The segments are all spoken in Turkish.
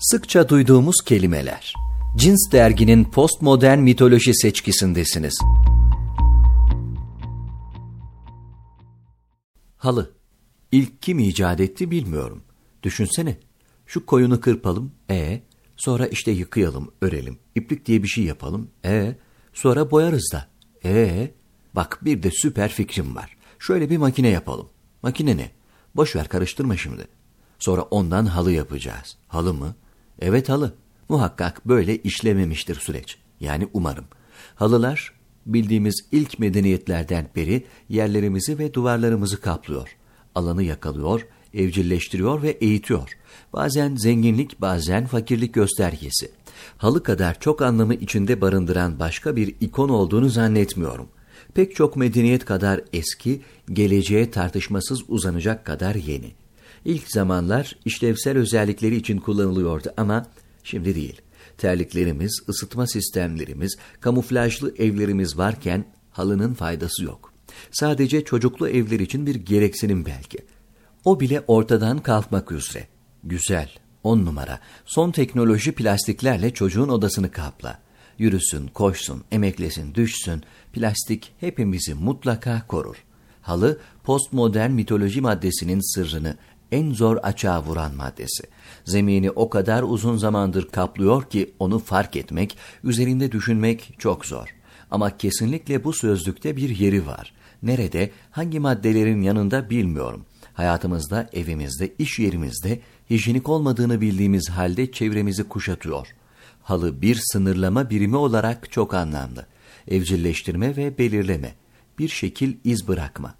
Sıkça duyduğumuz kelimeler. Cins derginin postmodern mitoloji seçkisindesiniz. Halı. İlk kim icat etti bilmiyorum. Düşünsene. Şu koyunu kırpalım. E sonra işte yıkayalım, örelim. İplik diye bir şey yapalım. E sonra boyarız da. E bak bir de süper fikrim var. Şöyle bir makine yapalım. Makine ne? Boş ver karıştırma şimdi. Sonra ondan halı yapacağız. Halı mı? Evet halı. Muhakkak böyle işlememiştir süreç. Yani umarım. Halılar bildiğimiz ilk medeniyetlerden beri yerlerimizi ve duvarlarımızı kaplıyor. Alanı yakalıyor, evcilleştiriyor ve eğitiyor. Bazen zenginlik, bazen fakirlik göstergesi. Halı kadar çok anlamı içinde barındıran başka bir ikon olduğunu zannetmiyorum. Pek çok medeniyet kadar eski, geleceğe tartışmasız uzanacak kadar yeni. İlk zamanlar işlevsel özellikleri için kullanılıyordu ama şimdi değil. Terliklerimiz, ısıtma sistemlerimiz, kamuflajlı evlerimiz varken halının faydası yok. Sadece çocuklu evler için bir gereksinim belki. O bile ortadan kalkmak üzere. Güzel, on numara. Son teknoloji plastiklerle çocuğun odasını kapla. Yürüsün, koşsun, emeklesin, düşsün. Plastik hepimizi mutlaka korur. Halı, postmodern mitoloji maddesinin sırrını en zor açığa vuran maddesi. Zemini o kadar uzun zamandır kaplıyor ki onu fark etmek, üzerinde düşünmek çok zor. Ama kesinlikle bu sözlükte bir yeri var. Nerede, hangi maddelerin yanında bilmiyorum. Hayatımızda, evimizde, iş yerimizde hijyenik olmadığını bildiğimiz halde çevremizi kuşatıyor. Halı bir sınırlama birimi olarak çok anlamlı. Evcilleştirme ve belirleme. Bir şekil iz bırakma.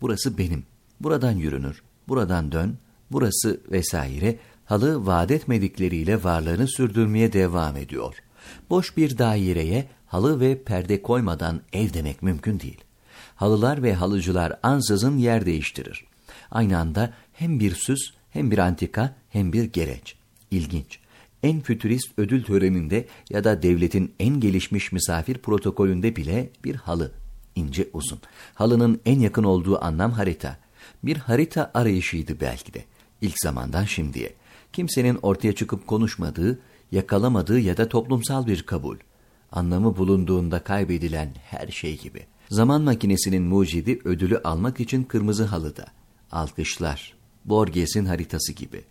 Burası benim. Buradan yürünür buradan dön, burası vesaire halı vaat etmedikleriyle varlığını sürdürmeye devam ediyor. Boş bir daireye halı ve perde koymadan ev demek mümkün değil. Halılar ve halıcılar ansızın yer değiştirir. Aynı anda hem bir süs hem bir antika hem bir gereç. İlginç. En fütürist ödül töreninde ya da devletin en gelişmiş misafir protokolünde bile bir halı. ince uzun. Halının en yakın olduğu anlam harita bir harita arayışıydı belki de. İlk zamandan şimdiye. Kimsenin ortaya çıkıp konuşmadığı, yakalamadığı ya da toplumsal bir kabul. Anlamı bulunduğunda kaybedilen her şey gibi. Zaman makinesinin mucidi ödülü almak için kırmızı halıda. Alkışlar, Borges'in haritası gibi.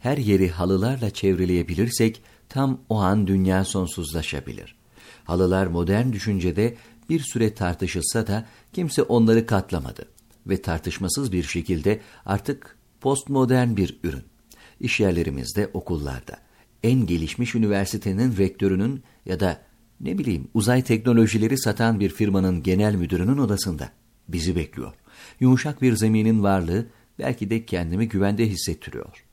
Her yeri halılarla çevreleyebilirsek tam o an dünya sonsuzlaşabilir. Halılar modern düşüncede bir süre tartışılsa da kimse onları katlamadı ve tartışmasız bir şekilde artık postmodern bir ürün. İş yerlerimizde, okullarda, en gelişmiş üniversitenin rektörünün ya da ne bileyim uzay teknolojileri satan bir firmanın genel müdürünün odasında bizi bekliyor. Yumuşak bir zeminin varlığı belki de kendimi güvende hissettiriyor.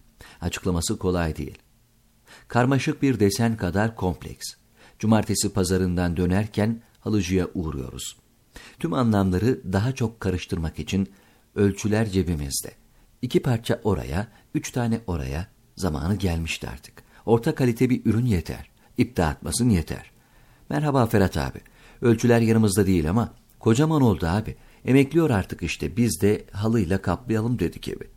Açıklaması kolay değil. Karmaşık bir desen kadar kompleks. Cumartesi pazarından dönerken halıcıya uğruyoruz. Tüm anlamları daha çok karıştırmak için ölçüler cebimizde. İki parça oraya, üç tane oraya zamanı gelmişti artık. Orta kalite bir ürün yeter. İp dağıtmasın yeter. Merhaba Ferhat abi. Ölçüler yanımızda değil ama kocaman oldu abi. Emekliyor artık işte biz de halıyla kaplayalım dedik evi.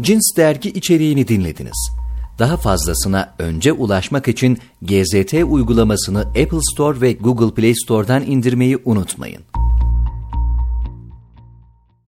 Cins dergi içeriğini dinlediniz. Daha fazlasına önce ulaşmak için GZT uygulamasını Apple Store ve Google Play Store'dan indirmeyi unutmayın.